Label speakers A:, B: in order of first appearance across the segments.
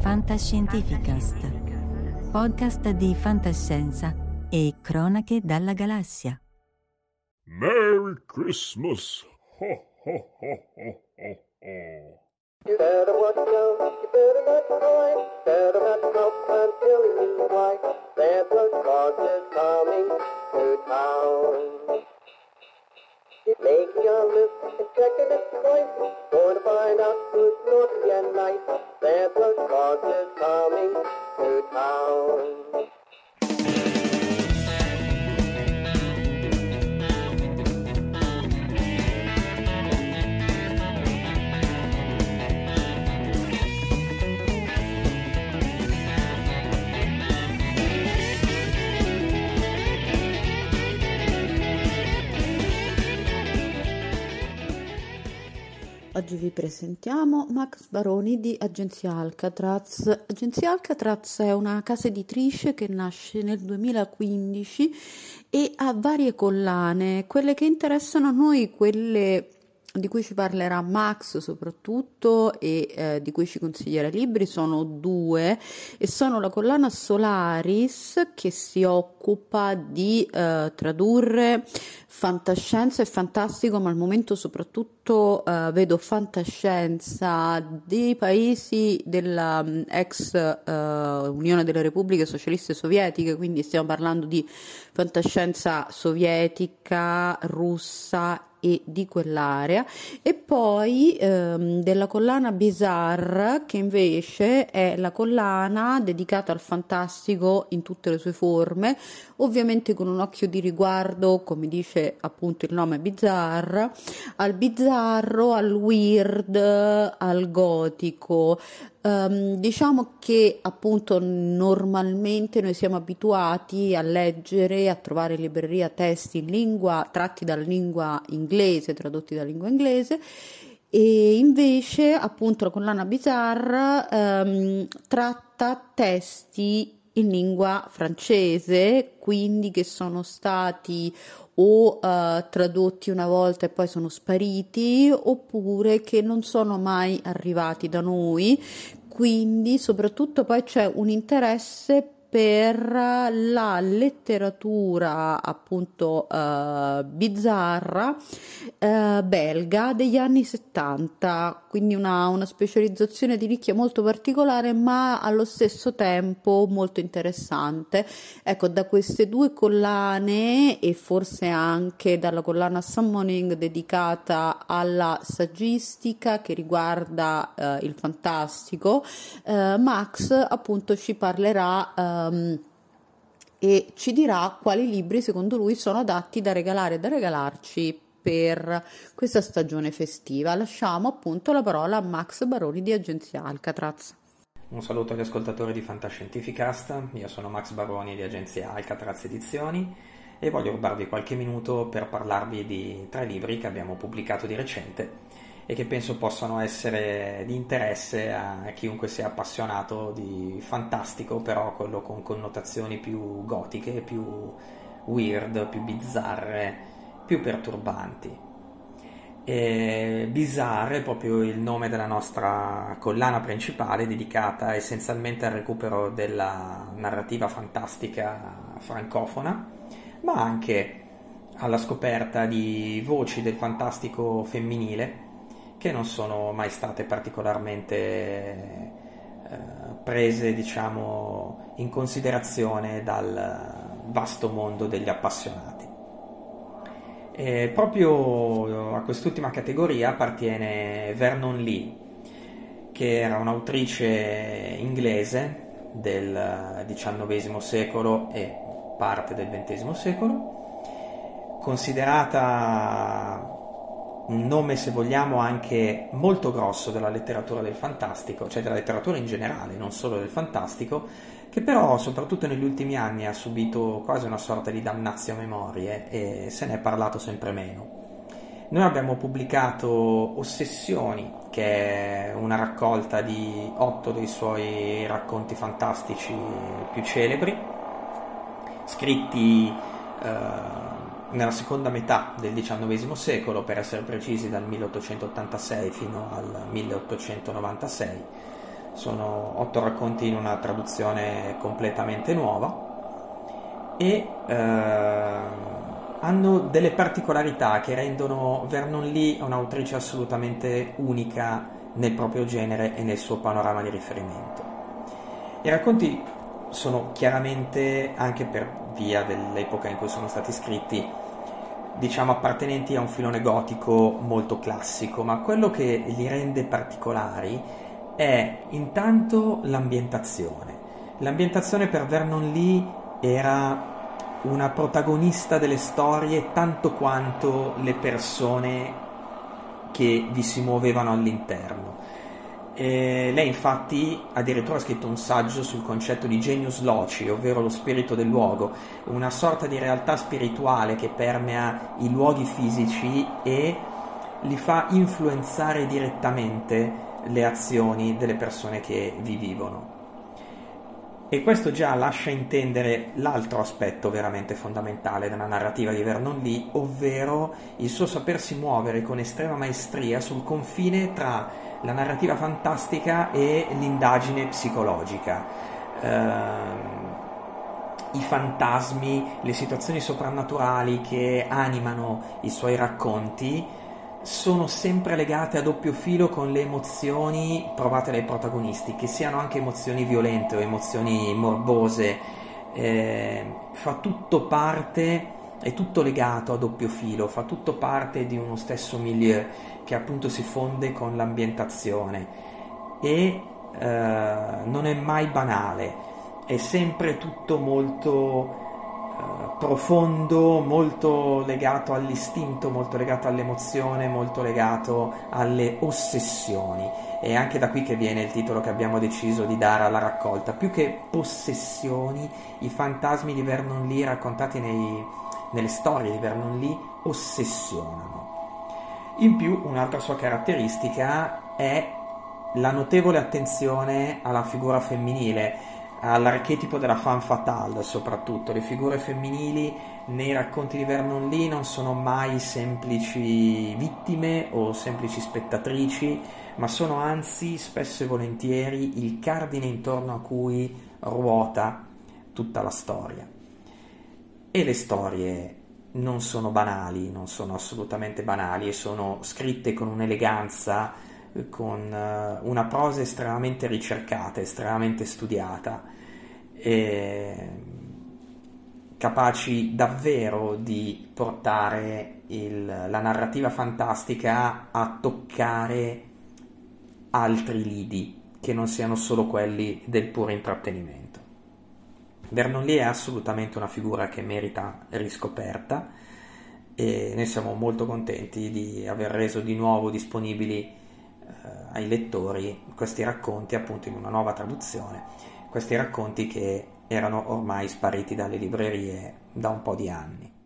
A: Fantascientificast, podcast di fantascienza e cronache dalla galassia.
B: Merry Christmas! Ho, ho, ho, ho, ho, ho.
C: You better watch out, you better not cry, better not stop, I'm telling you why. Santa Claus is coming to town. Make your list and checking it twice, going to find out who's naughty and nice. Santa Claus is coming to town.
D: Oggi vi presentiamo Max Baroni di Agenzia Alcatraz. Agenzia Alcatraz è una casa editrice che nasce nel 2015 e ha varie collane, quelle che interessano a noi, quelle di cui ci parlerà Max soprattutto e eh, di cui ci consiglierà i libri sono due e sono la collana Solaris che si occupa di eh, tradurre fantascienza e fantastico ma al momento soprattutto eh, vedo fantascienza dei paesi della mm, eh, Unione delle Repubbliche Socialiste Sovietiche quindi stiamo parlando di fantascienza sovietica, russa e di quell'area. E poi ehm, della collana Bizarre che invece è la collana dedicata al fantastico in tutte le sue forme ovviamente con un occhio di riguardo come dice appunto il nome Bizarre al bizzarro al weird al gotico Um, diciamo che appunto normalmente noi siamo abituati a leggere, a trovare in libreria testi in lingua tratti dalla lingua inglese, tradotti dalla lingua inglese. E invece appunto la collana Bizarre um, tratta testi in lingua francese, quindi che sono stati o uh, tradotti una volta e poi sono spariti oppure che non sono mai arrivati da noi quindi soprattutto poi c'è un interesse per la letteratura appunto uh, bizzarra uh, belga degli anni 70, quindi una, una specializzazione di nicchia molto particolare ma allo stesso tempo molto interessante. Ecco, da queste due collane e forse anche dalla collana Summoning dedicata alla saggistica che riguarda uh, il fantastico, Max appunto ci parlerà um, e ci dirà quali libri secondo lui sono adatti da regalare e da regalarci per questa stagione festiva. Lasciamo appunto la parola a Max Baroni di Agenzia Alcatraz.
E: Un saluto agli ascoltatori di Fantascientificast, io sono Max Baroni di Agenzia Alcatraz Edizioni e voglio rubarvi qualche minuto per parlarvi di tre libri che abbiamo pubblicato di recente e che penso possano essere di interesse a chiunque sia appassionato di fantastico, però quello con connotazioni più gotiche, più weird, più bizzarre, più perturbanti. E Bizarre è proprio il nome della nostra collana principale dedicata essenzialmente al recupero della narrativa fantastica francofona, ma anche alla scoperta di voci del fantastico femminile che non sono mai state particolarmente eh, prese diciamo in considerazione dal vasto mondo degli appassionati. E proprio a quest'ultima categoria appartiene Vernon Lee, che era un'autrice inglese del XIX secolo e parte del XX secolo, considerata un nome, se vogliamo, anche molto grosso della letteratura del fantastico, cioè della letteratura in generale, non solo del fantastico, che però, soprattutto negli ultimi anni, ha subito quasi una sorta di damnazio memorie e se ne è parlato sempre meno. Noi abbiamo pubblicato Ossessioni, che è una raccolta di otto dei suoi racconti fantastici più celebri, scritti eh, nella seconda metà del XIX secolo, per essere precisi dal 1886 fino al 1896, sono otto racconti in una traduzione completamente nuova e eh, hanno delle particolarità che rendono Vernon Lee un'autrice assolutamente unica nel proprio genere e nel suo panorama di riferimento. I racconti sono chiaramente, anche per via dell'epoca in cui sono stati scritti, diciamo appartenenti a un filone gotico molto classico, ma quello che li rende particolari è intanto l'ambientazione. L'ambientazione per Vernon Lee era una protagonista delle storie tanto quanto le persone che vi si muovevano all'interno. E lei infatti addirittura ha scritto un saggio sul concetto di genius loci, ovvero lo spirito del luogo, una sorta di realtà spirituale che permea i luoghi fisici e li fa influenzare direttamente le azioni delle persone che vi vivono. E questo già lascia intendere l'altro aspetto veramente fondamentale della narrativa di Vernon Lee, ovvero il suo sapersi muovere con estrema maestria sul confine tra la narrativa fantastica e l'indagine psicologica. Uh, i fantasmi, le situazioni soprannaturali che animano i suoi racconti sono sempre legate a doppio filo con le emozioni provate dai protagonisti, che siano anche emozioni violente o emozioni morbose, eh, fa tutto parte, è tutto legato a doppio filo, fa tutto parte di uno stesso milieu che appunto si fonde con l'ambientazione. E eh, non è mai banale, è sempre tutto molto profondo, molto legato all'istinto, molto legato all'emozione, molto legato alle ossessioni. È anche da qui che viene il titolo che abbiamo deciso di dare alla raccolta. Più che possessioni, i fantasmi di Vernon Lee raccontati nei, nelle storie di Vernon Lee ossessionano. In più, un'altra sua caratteristica è la notevole attenzione alla figura femminile all'archetipo della femme fatale soprattutto. Le figure femminili nei racconti di Vernon Lee non sono mai semplici vittime o semplici spettatrici, ma sono anzi spesso e volentieri il cardine intorno a cui ruota tutta la storia. E le storie non sono banali, non sono assolutamente banali e sono scritte con un'eleganza con eh, una prosa estremamente ricercata, estremamente studiata, capaci davvero di portare il, la narrativa fantastica a toccare altri lidi che non siano solo quelli del puro intrattenimento. Vernon Lee è assolutamente una figura che merita riscoperta e noi siamo molto contenti di aver reso di nuovo disponibili ai lettori questi racconti appunto in una nuova traduzione, questi racconti che erano ormai spariti dalle librerie da un po' di anni.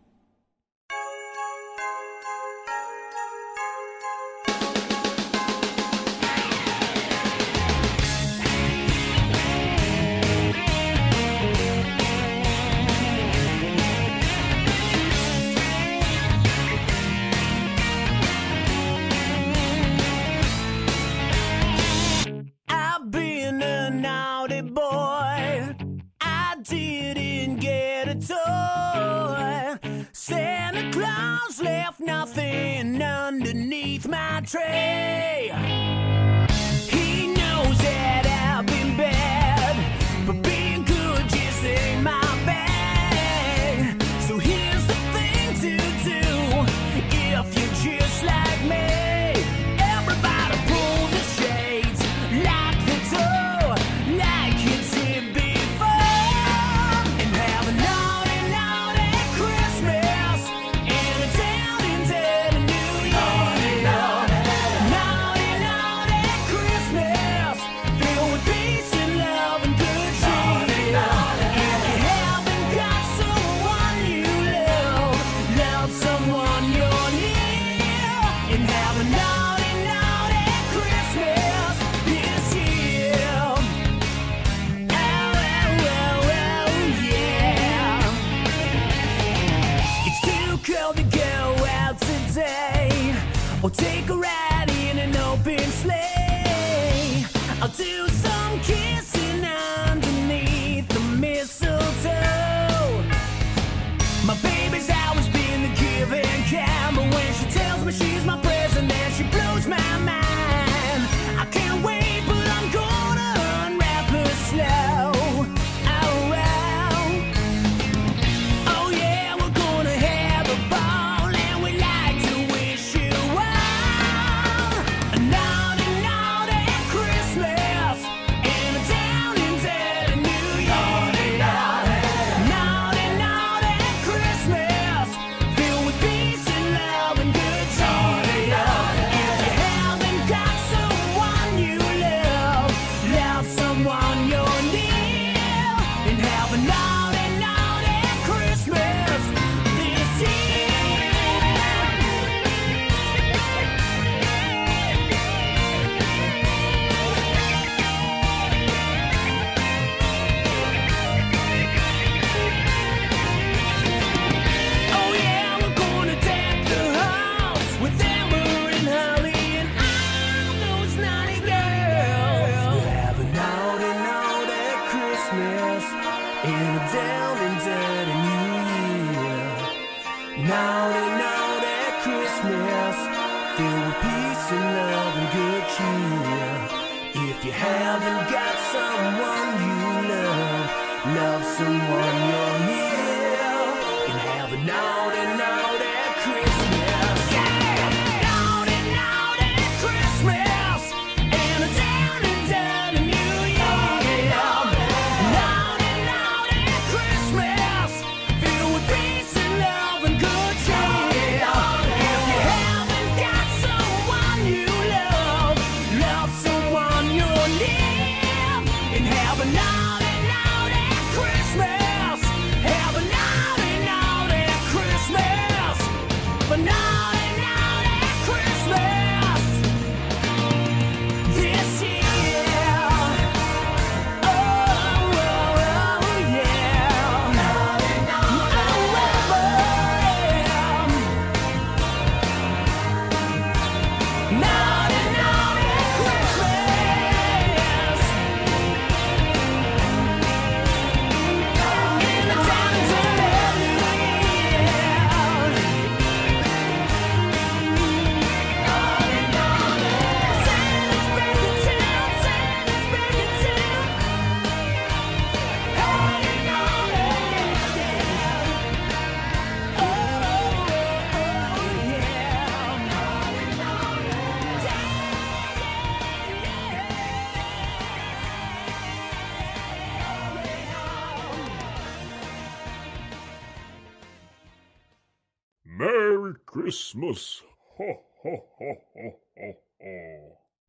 F: Christmas!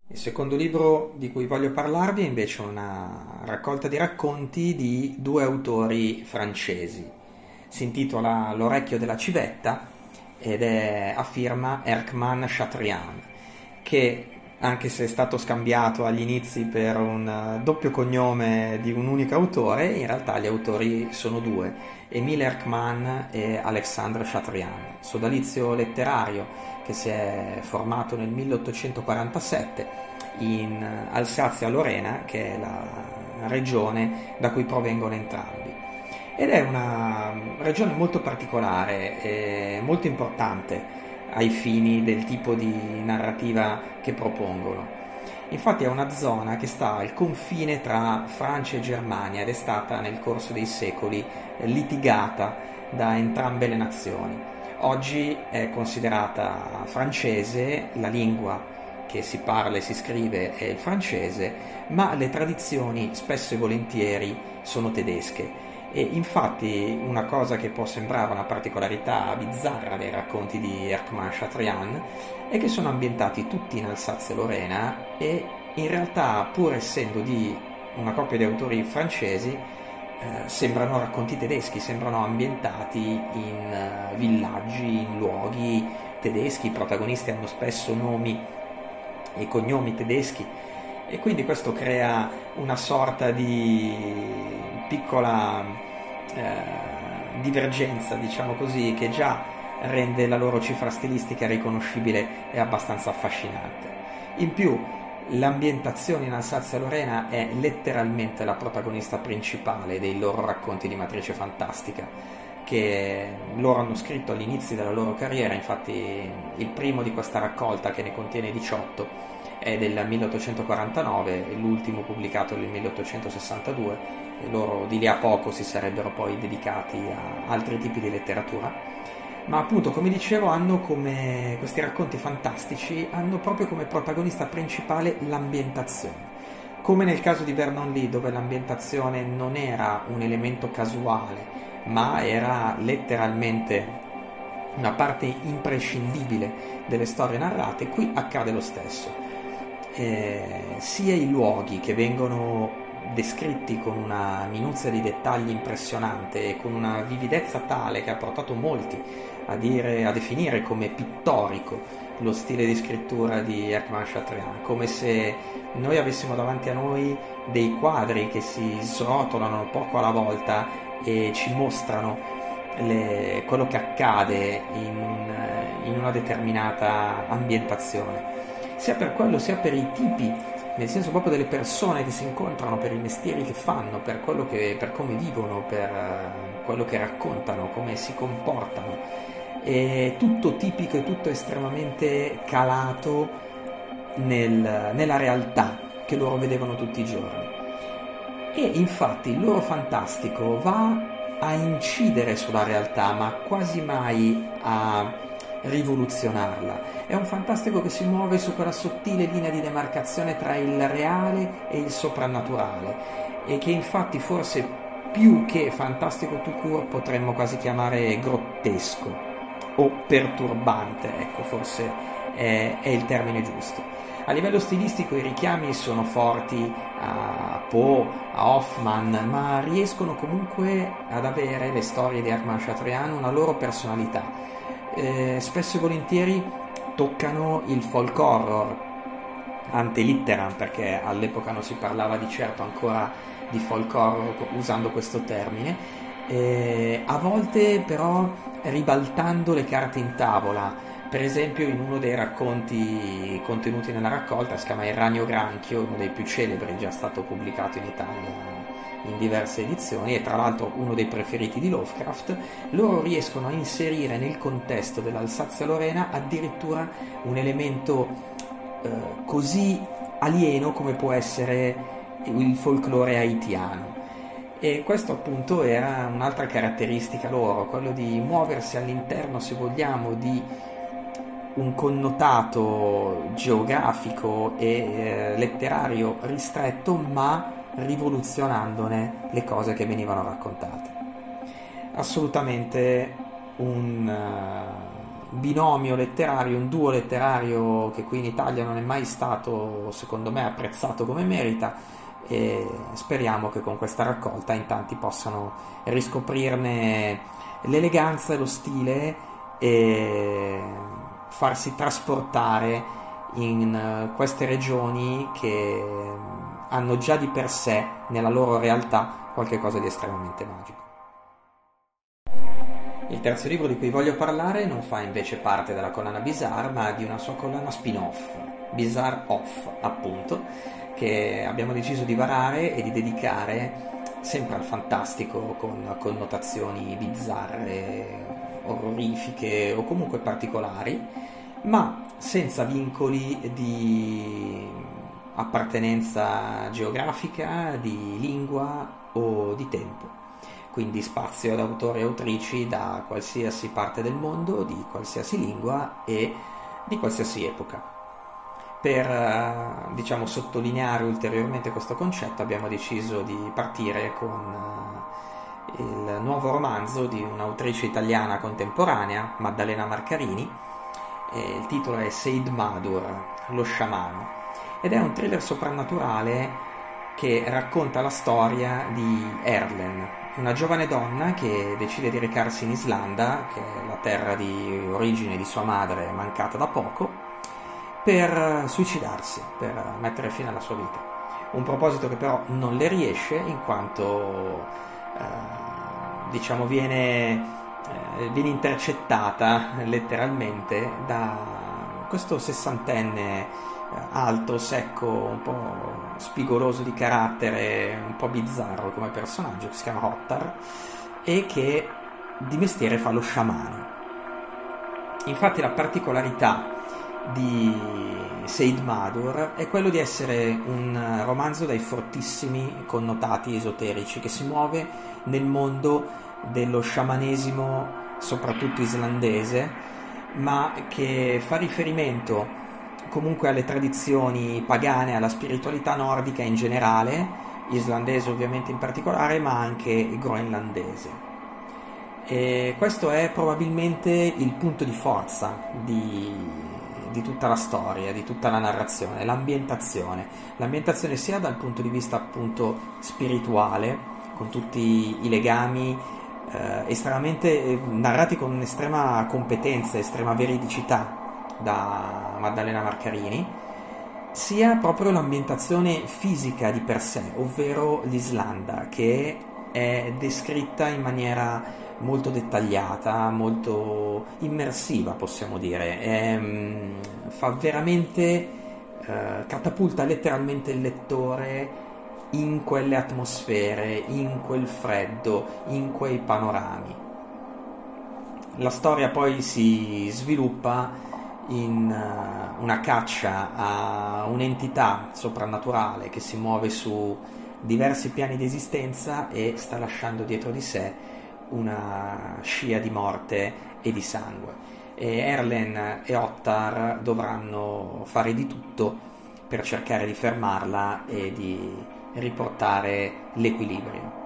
E: Il secondo libro di cui voglio parlarvi è invece una raccolta di racconti di due autori francesi. Si intitola L'orecchio della civetta ed è a firma Erckmann Chatrian, che anche se è stato scambiato agli inizi per un doppio cognome di un unico autore, in realtà gli autori sono due, Emile Erckmann e Alexandre Chatrian, sodalizio letterario che si è formato nel 1847 in Alsazia-Lorena, che è la regione da cui provengono entrambi. Ed è una regione molto particolare e molto importante ai fini del tipo di narrativa che propongono. Infatti è una zona che sta al confine tra Francia e Germania ed è stata nel corso dei secoli litigata da entrambe le nazioni. Oggi è considerata francese, la lingua che si parla e si scrive è il francese, ma le tradizioni spesso e volentieri sono tedesche. E infatti una cosa che può sembrare una particolarità bizzarra dei racconti di Erckmann Chatrian è che sono ambientati tutti in Alsazia-Lorena e in realtà pur essendo di una coppia di autori francesi eh, sembrano racconti tedeschi, sembrano ambientati in eh, villaggi, in luoghi tedeschi, i protagonisti hanno spesso nomi e cognomi tedeschi e quindi questo crea una sorta di piccola eh, divergenza, diciamo così, che già rende la loro cifra stilistica riconoscibile e abbastanza affascinante. In più, l'ambientazione in Alsazia-Lorena è letteralmente la protagonista principale dei loro racconti di matrice fantastica che loro hanno scritto all'inizio della loro carriera, infatti il primo di questa raccolta che ne contiene 18 è del 1849 e l'ultimo pubblicato nel 1862 e loro di lì a poco si sarebbero poi dedicati a altri tipi di letteratura ma appunto come dicevo hanno come questi racconti fantastici hanno proprio come protagonista principale l'ambientazione. Come nel caso di Vernon Lee dove l'ambientazione non era un elemento casuale ma era letteralmente una parte imprescindibile delle storie narrate qui accade lo stesso. Eh, sia i luoghi che vengono descritti con una minuzia di dettagli impressionante e con una vividezza tale che ha portato molti a, dire, a definire come pittorico lo stile di scrittura di Erckmann Chatrian, come se noi avessimo davanti a noi dei quadri che si srotolano poco alla volta e ci mostrano le, quello che accade in, in una determinata ambientazione, sia per quello sia per i tipi nel senso proprio delle persone che si incontrano, per i mestieri che fanno, per, che, per come vivono, per uh, quello che raccontano, come si comportano. è tutto tipico e tutto estremamente calato nel, nella realtà che loro vedevano tutti i giorni. E infatti il loro fantastico va a incidere sulla realtà, ma quasi mai a rivoluzionarla. È un fantastico che si muove su quella sottile linea di demarcazione tra il reale e il soprannaturale e che infatti forse più che fantastico tout court potremmo quasi chiamare grottesco o perturbante, ecco forse è, è il termine giusto. A livello stilistico i richiami sono forti a Poe, a Hoffman, ma riescono comunque ad avere le storie di Armand Chatrian una loro personalità. Eh, spesso e volentieri toccano il folk horror, ante litteram, perché all'epoca non si parlava di certo ancora di folk horror usando questo termine, eh, a volte però ribaltando le carte in tavola. Per esempio in uno dei racconti contenuti nella raccolta, si chiama Il Ragno Granchio, uno dei più celebri, già stato pubblicato in Italia in diverse edizioni e tra l'altro uno dei preferiti di Lovecraft, loro riescono a inserire nel contesto dell'Alsazia-Lorena addirittura un elemento eh, così alieno come può essere il folklore haitiano. E questo appunto era un'altra caratteristica loro, quello di muoversi all'interno, se vogliamo, di un connotato geografico e eh, letterario ristretto, ma rivoluzionandone le cose che venivano raccontate. Assolutamente un uh, binomio letterario, un duo letterario che qui in Italia non è mai stato, secondo me, apprezzato come merita e speriamo che con questa raccolta in tanti possano riscoprirne l'eleganza e lo stile e farsi trasportare in queste regioni che hanno già di per sé nella loro realtà qualcosa di estremamente magico. Il terzo libro di cui voglio parlare non fa invece parte della collana Bizarre, ma di una sua collana spin-off, Bizarre Off, appunto, che abbiamo deciso di varare e di dedicare sempre al fantastico con connotazioni bizzarre, orrorifiche o comunque particolari, ma senza vincoli di appartenenza geografica, di lingua o di tempo. Quindi spazio ad autori e autrici da qualsiasi parte del mondo, di qualsiasi lingua e di qualsiasi epoca. Per eh, diciamo, sottolineare ulteriormente questo concetto abbiamo deciso di partire con eh, il nuovo romanzo di un'autrice italiana contemporanea, Maddalena Marcarini. il titolo è Seid Madur, lo sciamano, ed è un thriller soprannaturale che racconta la storia di Erlen, una giovane donna che decide di recarsi in Islanda, che è la terra di origine di sua madre mancata da poco, per suicidarsi, per mettere fine alla sua vita. Un proposito che però non le riesce in quanto eh, diciamo viene, eh, viene intercettata letteralmente da questo sessantenne alto, secco, un po' spigoloso di carattere, un po' bizzarro come personaggio, che si chiama Hottar, e che di mestiere fa lo sciamano. Infatti la particolarità di Said Madur è quello di essere un romanzo dai fortissimi connotati esoterici che si muove nel mondo dello sciamanesimo soprattutto islandese ma che fa riferimento comunque alle tradizioni pagane, alla spiritualità nordica in generale, islandese ovviamente in particolare, ma anche groenlandese. E questo è probabilmente il punto di forza di, di tutta la storia, di tutta la narrazione, l'ambientazione. L'ambientazione sia dal punto di vista appunto spirituale, con tutti i legami eh, estremamente eh, narrati con estrema competenza, estrema veridicità da Maddalena Marcarini, sia proprio l'ambientazione fisica di per sé, ovvero l'Islanda, che è descritta in maniera molto dettagliata, molto immersiva possiamo dire, è, mm, fa veramente, eh, catapulta letteralmente il lettore in quelle atmosfere, in quel freddo, in quei panorami. la storia poi si sviluppa in uh, una caccia a un'entità soprannaturale che si muove su diversi piani di esistenza e sta lasciando dietro di sé una scia di morte e di sangue. E Erlen e Ottar dovranno fare di tutto per cercare di fermarla e di riportare l'equilibrio.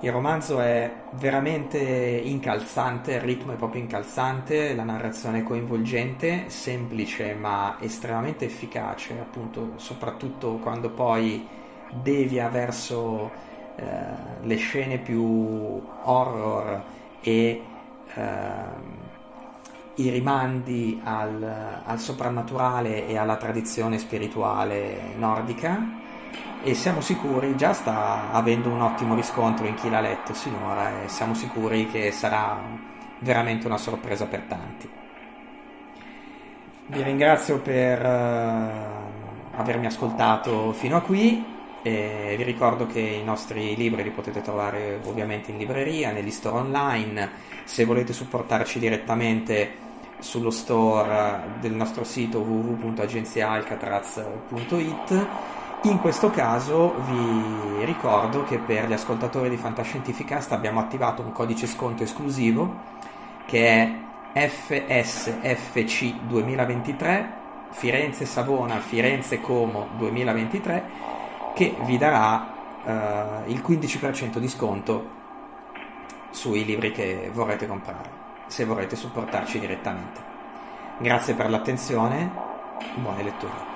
E: Il romanzo è veramente incalzante, il ritmo è proprio incalzante, la narrazione è coinvolgente, semplice ma estremamente efficace, appunto, soprattutto quando poi devia verso eh, le scene più horror e eh, i rimandi al, al soprannaturale e alla tradizione spirituale nordica e siamo sicuri, già sta avendo un ottimo riscontro in chi l'ha letto sinora e siamo sicuri che sarà veramente una sorpresa per tanti. Vi ringrazio per uh, avermi ascoltato fino a qui e vi ricordo che i nostri libri li potete trovare ovviamente in libreria, negli store online, se volete supportarci direttamente sullo store del nostro sito www.agenziaalcatraz.it in questo caso vi ricordo che per gli ascoltatori di Fantascientificast abbiamo attivato un codice sconto esclusivo che è FSFC 2023 Firenze Savona Firenze Como 2023 che vi darà uh, il 15% di sconto sui libri che vorrete comprare se vorrete supportarci direttamente. Grazie per l'attenzione, buone letture.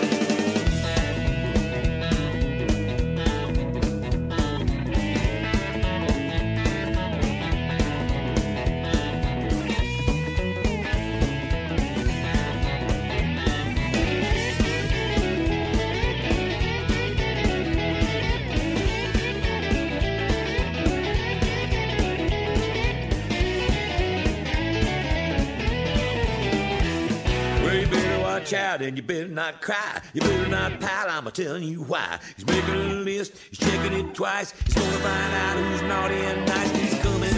F: a child and you better not cry. You better not pout, I'm a telling you why. He's making a list, he's checking it twice. He's gonna find out who's naughty and nice. He's coming.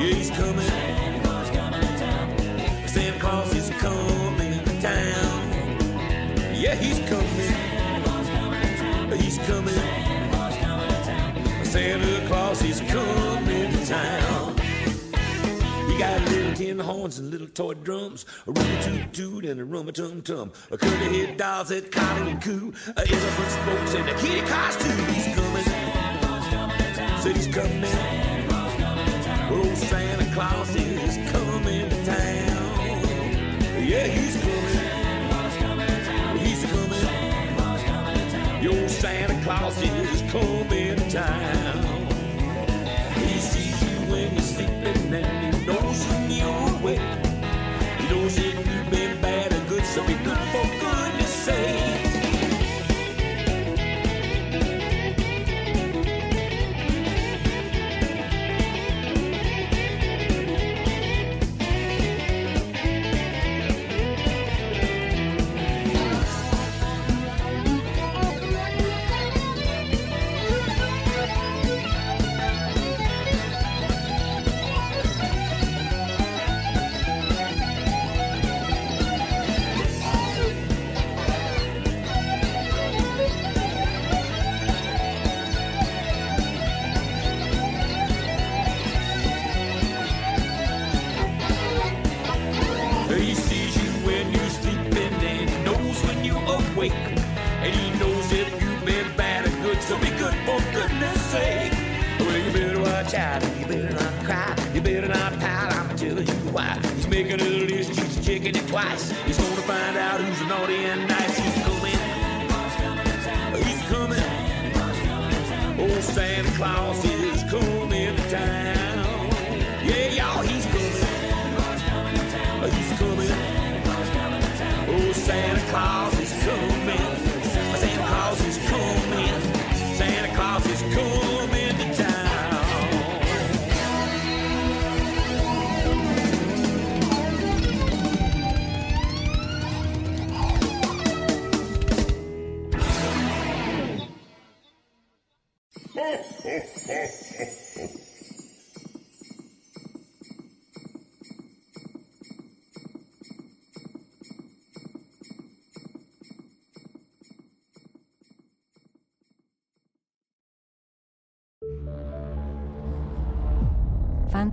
F: Yeah, he's coming. Santa Claus is coming to town. Yeah, he's coming. He's coming. Santa Claus is coming.
G: Tin horns and little toy drums, a rummy toot toot and a rummy tum tum, a curly head dolls that coddle and coo, a elephant spokes and a kitty costume. He's coming, said he's coming. Oh, Santa Claus is coming to town. Yeah, he's coming. He's coming. Your Santa Claus is coming to town.